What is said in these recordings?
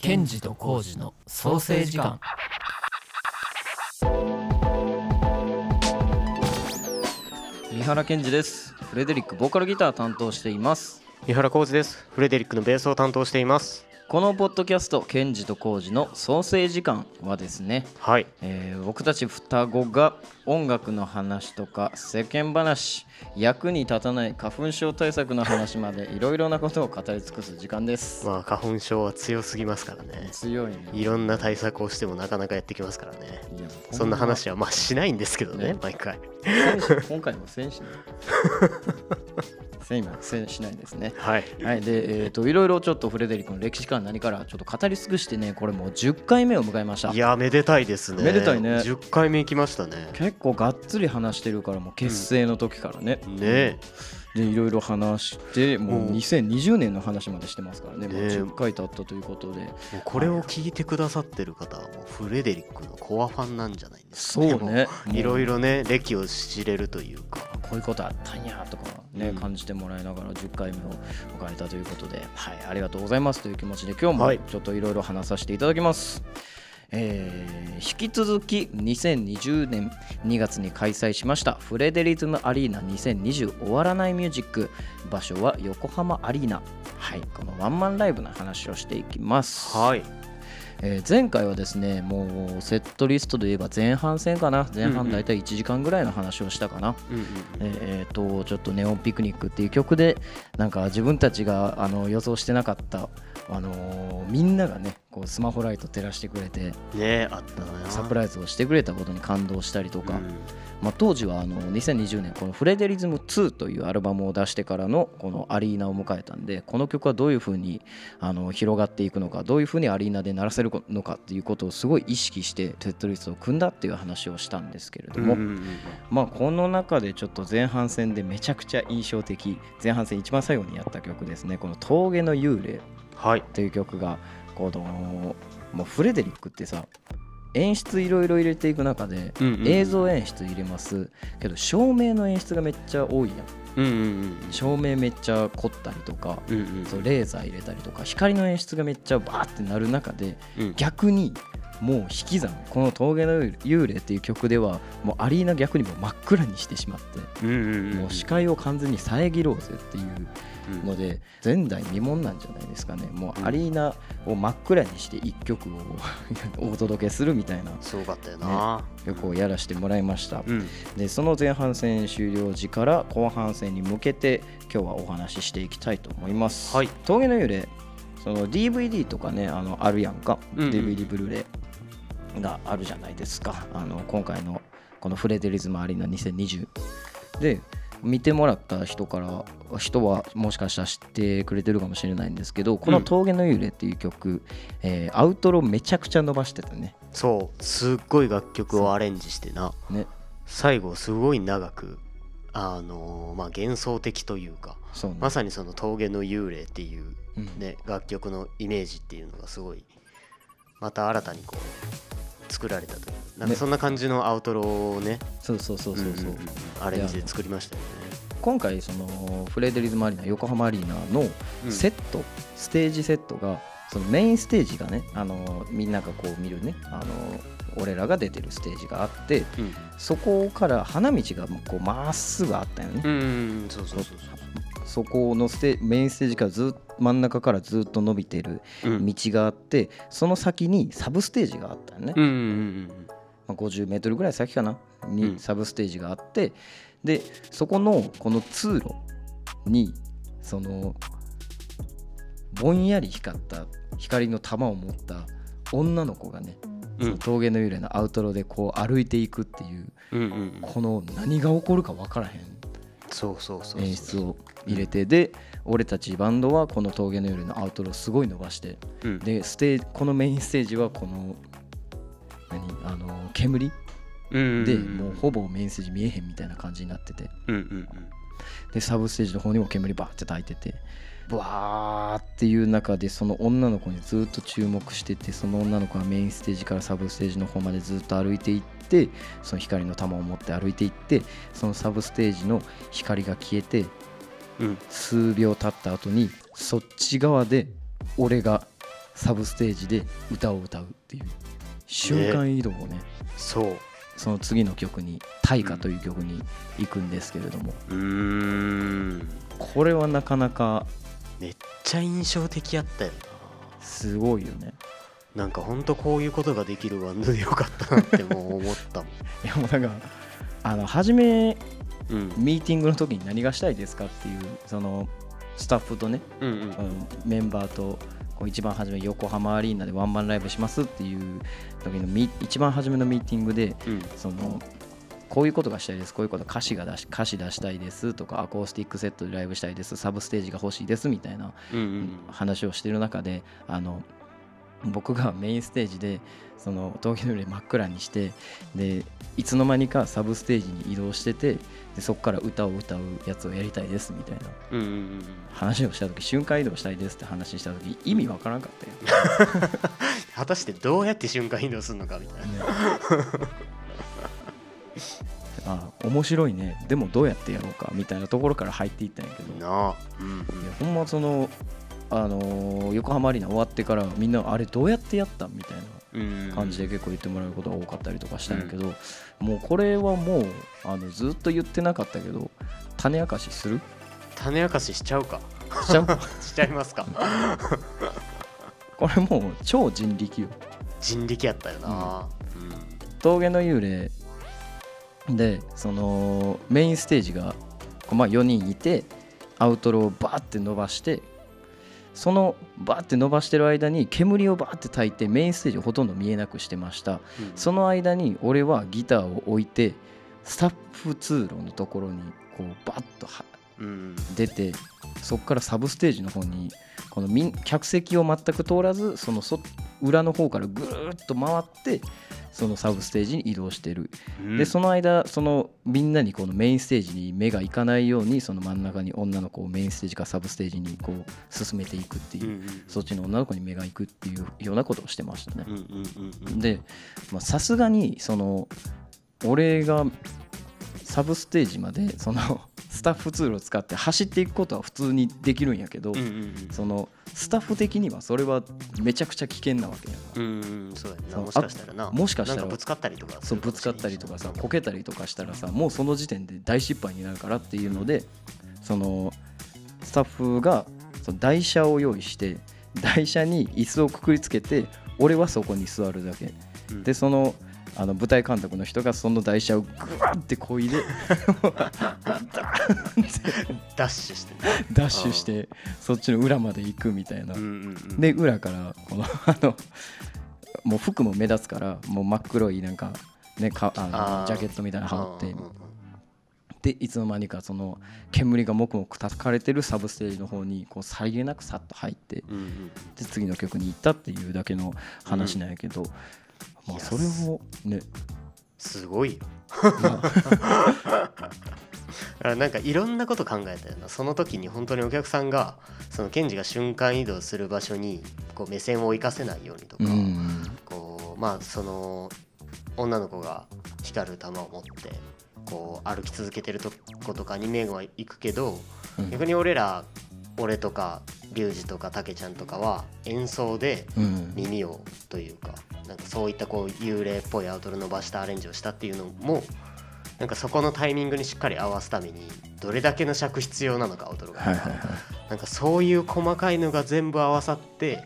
ケンジとコウジの創生時間三原健二です。フレデリックボーカルギター担当しています。三原浩二です。フレデリックのベースを担当していますこのポッドキャストケンジとコウジの創生時間はですね、はい。えー僕たち双子が音楽の話とか世間話役に立たない花粉症対策の話までいろいろなことを語り尽くす時間です。まあ花粉症は強すぎますからね。強いね。いろんな対策をしてもなかなかやってきますからね。そんな話はまあしないんですけどねね。毎回。今回も選手ね選手選しないですね。はい。はい。でえー、といろいろちょっとフレデリックの歴史から何からちょっと語り尽くしてねこれもう10回目を迎えました。いやめでたいですね。めでたいね。10回目行きましたね。結構がっつり話してるからもう結成の時からね、ねでいろいろ話してもううん。2020年の話までしてますからね。もうね10回経ったということで。これを聞いてくださってる方はもうフレデリックのコアファンなんじゃないですか。そうね。いろいろね歴を知れるというか。こういうことあったんやとかね、うん。感じてもらいながら10回目を迎えたということで、はい、ありがとうございますという気持ちで今日もはい。ちょっといろいろ話させていただきます。えー引き続き2020年2月に開催しましたフレデリズムアリーナ2020終わらないミュージック場所は横浜アリーナ。はいこのワンマンライブの話をしていきます。はい。えー前回はですねもうセットリストで言えば前半戦かな。前半大体1時間ぐらいの話をしたかな、えー、とちょっと「ネオンピクニック」っていう曲でなんか自分たちがあの予想してなかった、あのーみんながねこうスマホライト照らしてくれてうんねあったな。サプライズをしてくれたことに感動したりとか、うん。まあ、当時はあの2020年この「フレデリズム2」というアルバムを出してからのこのアリーナを迎えたんでこの曲はどういうふうにあの広がっていくのかどういうふうにアリーナで鳴らせるのかっていうことをすごい意識してセットリストを組んだっていう話をしたんですけれども、うんまあこの中でちょっと前半戦でめちゃくちゃ印象的前半戦一番最後にやった曲ですね。この「峠の幽霊」はいという曲がこのもうフレデリックってさ演出いろいろ入れていく中で映像演出入れます。けど照明の演出がめっちゃ多いやん。うんうんうん照明めっちゃ凝ったりとかうんうん。そうレーザー入れたりとか光の演出がめっちゃバーってなる中でうん。逆にもう引き算この「峠の幽霊」っていう曲ではもうアリーナ逆にもう真っ暗にしてしまってもう視界を完全に遮ろうぜっていううん。ので前代未聞なんじゃないですかね。もうアリーナを真っ暗にして1曲を お届けするみたいなすごかったよな、曲をやらせてもらいました。うん。でその前半戦終了時から後半戦に向けて今日はお話ししていきたいと思います。はい。峠の幽霊その DVD とかねあのあるやんか、DVD ブルーレイがあるじゃないですか。あの今回のこのフレデリズムアリーナ2020で見てもらった人から人はもしかしたら知ってくれてるかもしれないんですけどこの「峠の幽霊」っていう曲、えーアウトロめちゃくちゃ伸ばしてたね。そう。すっごい楽曲をアレンジしてな。ね。最後すごい長くあのーまあ幻想的というかね。まさにその峠の幽霊っていううん。ね楽曲のイメージっていうのがすごいまた新たにこう作られたという。なんかね。そんな感じのアウトロをね。そうそうそうそうそう、んんん。アレンジで作りましたよね。今回そのフレデリズムアリーナ横浜アリーナのうん。セット、ステージセットがそのメインステージがねあのみんながこう見るねあの俺らが出てるステージがあってうん。そこから花道がこうまっすぐあったよね、うんうんうん。そうそうそうそこのステメインステージからずっと真ん中からずっと伸びてるそううん。道があってその先にサブステージがあったよね、うんうんうんまあ、50メートルぐらい先かな？うん。にサブステージがあってでそこのこの通路にそのぼんやり光った光の玉を持った女の子がね、うん。その峠の幽霊のアウトロでこう歩いていくっていううんうんうん。この何が起こるか分からへんそうそうそうそう演出を入れてで俺たちバンドはこの峠の夜のアウトロすごい伸ばしてうん。でステージこのメインステージはこの何あの煙？うんうんうんでもうほぼメインステージ見えへんみたいな感じになってて。うんうん。でサブステージの方にも煙バーって焚いててブワーっていう中でその女の子にずっと注目しててその女の子がメインステージからサブステージの方までずっと歩いていってその光の玉を持って歩いていってそのサブステージの光が消えてうん。数秒経った後にそっち側で俺がサブステージで歌を歌うっていう瞬間移動をねそう。その次の曲に「大歌」という曲に行くんですけれども。うーん。これはなかなかめっちゃ印象的やったよすごいよね。ななんかほんとこういうことができるバンドでよかったなってもう思ったもん。いやもうなんかあの初めうん。ミーティングの時に何がしたいですかっていうそのスタッフとね、うんうん。うんメンバーとこう一番初め横浜アリーナでワンマンライブしますっていう時のミ一番初めのミーティングでうん。そのこういうことがしたいです。こういうこと歌詞が出し歌詞出したいですとかアコースティックセットでライブしたいです。サブステージが欲しいですみたいな話をしてる中であの僕がメインステージでその峠の上真っ暗にしてでいつの間にかサブステージに移動しててでそこから歌を歌うやつをやりたいですみたいな話をした時瞬間移動したいですって話した時意味わからんかったよ、果たしてどうやって瞬間移動するのかみたいな。ね あ面白いね。でもどうやってやろうか。みたいなところから入っていったんやけど。なあ。うんいやほんまその、あのー横浜アリーナ終わってからみんなあれどうやってやったみたいなうん感じで結構言ってもらうことが多かったりとかしたんやけど、もうこれはもうあのずっと言ってなかったけど種明かしする？種明かししちゃうか。しちゃう？しちゃいますか。これもう超人力よ。人力やったよな。峠の幽霊でそのメインステージがまあ4人いてアウトロをバーって伸ばしてそのバーって伸ばしてる間に煙をバーって焚いてメインステージをほとんど見えなくしてました。うん。その間に俺はギターを置いてスタッフ通路のところにこうバッとはうん。出てそこからサブステージの方にこの客席を全く通らずそのそ裏の方からぐーっと回ってそのサブステージに移動してる、うん。でその間そのみんなにこのメインステージに目がいかないようにその真ん中に女の子をメインステージからサブステージにこう進めていくっていう、うんうんそっちの女の子に目がいくっていうようなことをしてましたね。でまあさすがにその俺がサブステージまでその スタッフ通路を使って走っていくことは普通にできるんやけど、うんうんうん。そのスタッフ的にはそれはめちゃくちゃ危険なわけやん。かうんうんそうやそうなもしかしたらな。あもしかしたらぶつかったりとかそうぶつかったりとかさこけたりとかしたらさもうその時点で大失敗になるからっていうのでそのスタッフがその台車を用意して台車に椅子をくくりつけて俺はそこに座るだけ。うん。でそのあの舞台監督の人がその台車をグワッてこいで ダッシュして。ねダッシュしてそっちの裏まで行くみたいな。うんうんうん。で裏からこの あのもう服も目立つからもう真っ黒いなんかねかあのジャケットみたいなの羽織って。でいつの間にかその煙がもくもくたかれてるサブステージの方にこうさりげなくさっと入ってで次の曲に行ったっていうだけの話なんやけど、まあそれをね。すごいよ。なんかいろんなこと考えたよな。その時に本当にお客さんがそのケンジが瞬間移動する場所にこう目線を生かせないようにとか、うん。こうまあその女の子が光る玉を持ってこう歩き続けてるとことかに目が行くけど、うん。逆に俺ら俺とかリュウジとかタケちゃんとかは演奏でうん。耳をというかなんかそういったこう幽霊っぽいアウトロ伸ばしたアレンジをしたっていうのもなんかそこのタイミングにしっかり合わすためにどれだけの尺必要なのかアウトロが、はいはいはい。なんかそういう細かいのが全部合わさって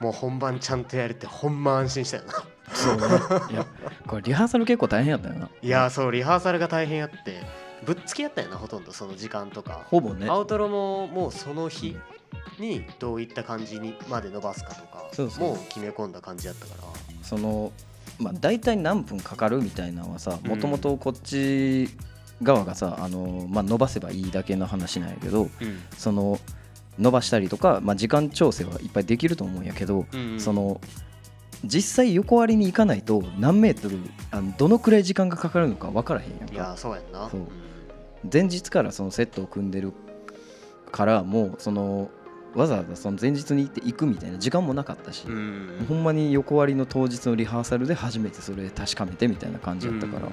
もう本番ちゃんとやるってほんま安心したよな。そうね。いやこれリハーサル結構大変やったよな。いやーそうリハーサルが大変やってぶっつけやったよなほとんどその時間とか。ほぼね。アウトロももうその日にどういった感じにまで伸ばすかとかもう決め込んだ感じやったから。そのまあ大体何分かかるみたいなのはさうん。もともとこっち側がさあの、まあ、伸ばせばいいだけの話なんやけどうん。その伸ばしたりとか、まあ、時間調整はいっぱいできると思うんやけど、うんその実際横割りに行かないと何メートルあのどのくらい時間がかかるのか分からへんやんいやそうやんな。前日からそのセットを組んでるからもうそのわざわざその前日に行って行くみたいな時間もなかったし、うん。うんほんまに横割りの当日のリハーサルで初めてそれ確かめてみたいな感じだったから、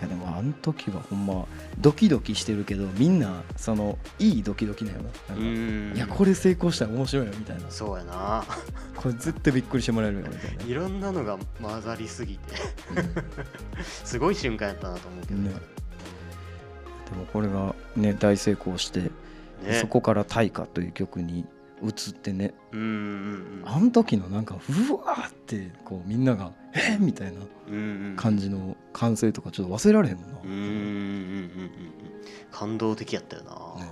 やでもあの時はほんまドキドキしてるけどみんなそのいいドキドキだよな。なんかうん。いやこれ成功したら面白いよみたいな。そうやな。これ絶対びっくりしてもらえるよみたいな。いろんなのが混ざりすぎて。すごい瞬間やったなと思うけど。ね。でもこれがね大成功して、ね。そこから「大化」という曲に移ってね。うんうんあの時のなんかうわーってこうみんなが「えみたいな感じの歓声とかちょっと忘れられへんもんな、うん。感動的やったよな、ね。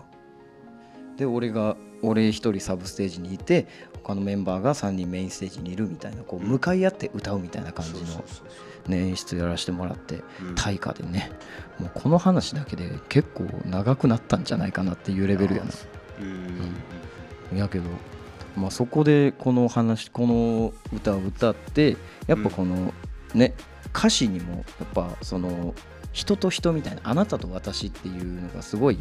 で俺が俺一人サブステージにいて他のメンバーが3人メインステージにいるみたいなこううん。向かい合って歌うみたいな感じの演出やらせてもらってそううん。大化でねもうこの話だけで結構長くなったんじゃないかなっていうレベルやな。うん。やけど、まあ、そこでこの話この歌を歌ってやっぱこのね歌詞にもやっぱその人と人みたいなあなたと私っていうのがすごい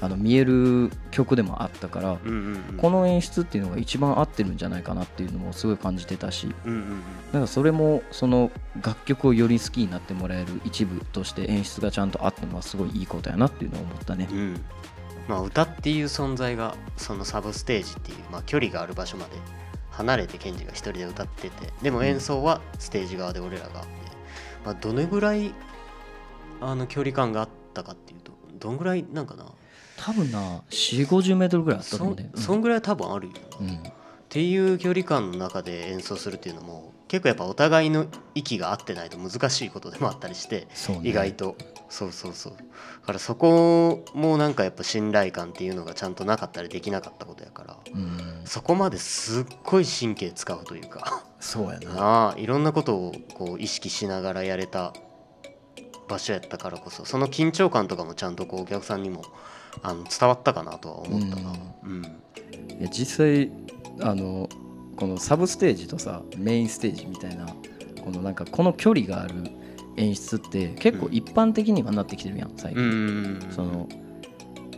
あの見える曲でもあったからうんうんうん。この演出っていうのが一番合ってるんじゃないかなっていうのもすごい感じてたしうんうんなんかそれもその楽曲をより好きになってもらえる一部として演出がちゃんとあったのはすごいいいことやなっていうのを思ったね。うん。うんまあ歌っていう存在がそのサブステージっていう、まあ、距離がある場所まで離れてケンジが一人で歌っててでも演奏はステージ側で俺らがあって、まあ、どれぐらいあの距離感があったかっていうとどんぐらいなんかな？多分な4 5 0メートルぐらいあったと思そうんだよそんぐらい多分あるようん。ていう距離感の中で演奏するっていうのも結構やっぱお互いの息が合ってないと難しいことでもあったりしてね。意外と。そうそうそう。だからそこもなんかやっぱ信頼感っていうのがちゃんとなかったりできなかったことやからうん。そこまですっごい神経使うというか。そうやな。いろんなことをこう意識しながらやれた場所やったからこそその緊張感とかもちゃんとこうお客さんにもあの伝わったかなとは思ったな。うん。いや実際あのこのサブステージとさメインステージみたいなこのなんかこの距離がある演出って結構一般的にはなってきてるやん最近、その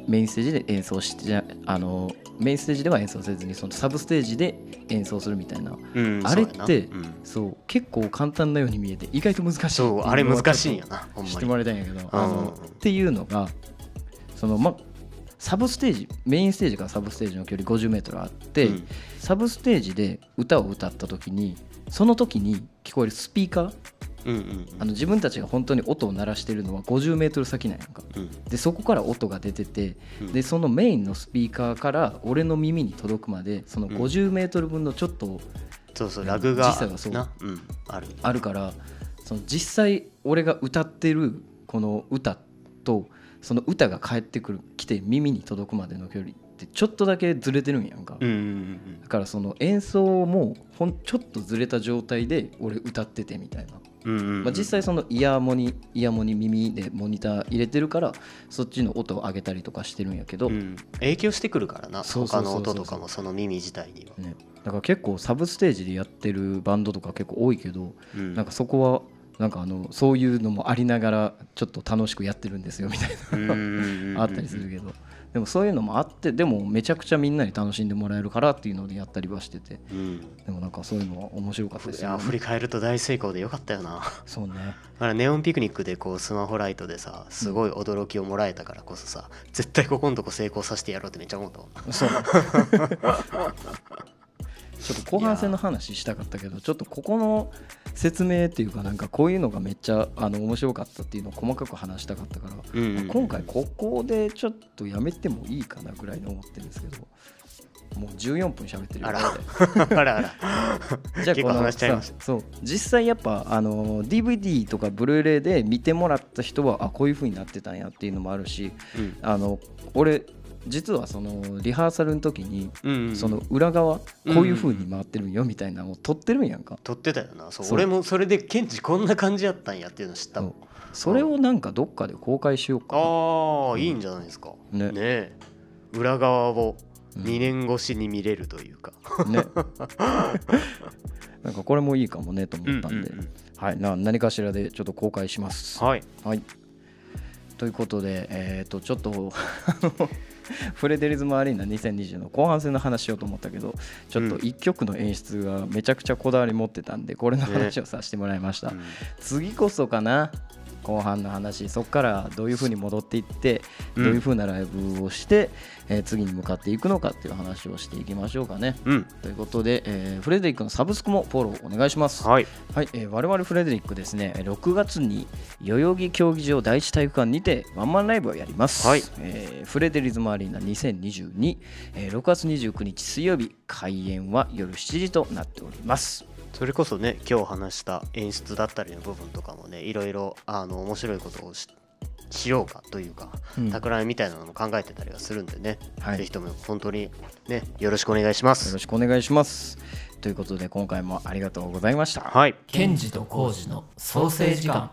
メインステージで演奏してあのメインステージでは演奏せずにそのサブステージで演奏するみたいな。うんあれってうん。そう結構簡単なように見えて意外と難しい。そうあれ難しいんやな知ってもらいたいんやけどあのうんっていうのがそのまサブステージメインステージからサブステージの距離 50m あって、うん。サブステージで歌を歌った時にその時に聞こえるスピーカーうんうんあの自分たちが本当に音を鳴らしてるのは 50m 先なんやんか。うん。でそこから音が出ててうん。でそのメインのスピーカーから俺の耳に届くまでその 50m 分のちょっとそうそうラグが時差がそう。ある。あるからその実際俺が歌ってるこの歌とその歌が返ってくる来て耳に届くまでの距離ってちょっとだけずれてるんやんか、うんうんうん。だからその演奏もほんちょっとずれた状態で俺歌っててみたいな、うんうんうん。まあ、実際そのイヤモニイヤモニ耳でモニター入れてるからそっちの音を上げたりとかしてるんやけど、うん。影響してくるからな。他の音とかもその耳自体には。ね、だから結構サブステージでやってるバンドとか結構多いけど、うん。なんかそこはなんかあのそういうのもありながらちょっと楽しくやってるんですよみたいなあったりするけど。でもそういうのもあってでもめちゃくちゃみんなに楽しんでもらえるからっていうのでやったりはしてて。うん。でもなんかそういうのは面白かったでいすよ、ね、や振り返ると大成功でよかったよな。そうね。だからネオンピクニックでこうスマホライトでさすごい驚きをもらえたからこそさ絶対ここのとこ成功させてやろうってめっちゃ思ったもん。なそうちょっと後半戦の話したかったけどちょっとここの説明っていうかなんかこういうのがめっちゃあの面白かったっていうのを細かく話したかったから、うんうん。うん今回ここでちょっとやめてもいいかなぐらいに思ってるんですけどもう14分喋ってるよ。あらこれ あらあら。じゃあこのそう実際やっぱあの DVD とかブルーレイで見てもらった人はあこういう風になってたんやっていうのもあるしうん。あの俺実はそのリハーサルの時にその裏側こういう風に回ってるんよみたいなのを撮ってるんやんか。撮ってたよな。そう俺もそれでケンジこんな感じやったんやっていうの知ったもん。それをなんかどっかで公開しようか。ああいいんじゃないですか。ね。ねえ。裏側をうん。2年越しに見れるというか。ね。なんかこれもいいかもねと思ったんで、はい、な何かしらでちょっと公開します。はい。はい、ということで、えー、とちょっと フレデリズムアリーナ2020の後半戦の話しようと思ったけどちょっと1曲の演出がめちゃくちゃこだわり持ってたんでこれの話をさせてもらいました、うん。次こそかな後半の話そこからどういうふうに戻っていってうんどういうふうなライブをして、えー次に向かっていくのかっていう話をしていきましょうかね。うんということで、えーフレデリックのサブスクもフォローお願いします。はいはい、えー我々フレデリックですね、6月に代々木競技場第一体育館にてワンマンライブをやります。はいえーフレデリズムアリーナ2022、えー6月29日水曜日、開演は夜7時となっております。それこそね今日話した演出だったりの部分とかもねいろいろあの面白いことをししようかというか、うん。企みみたいなのも考えてたりはするんでね、はい。ぜひとも本当にねよろしくお願いします。よろしくお願いします。ということで、今回もありがとうございました。はい。ケンジとコウジの創生時間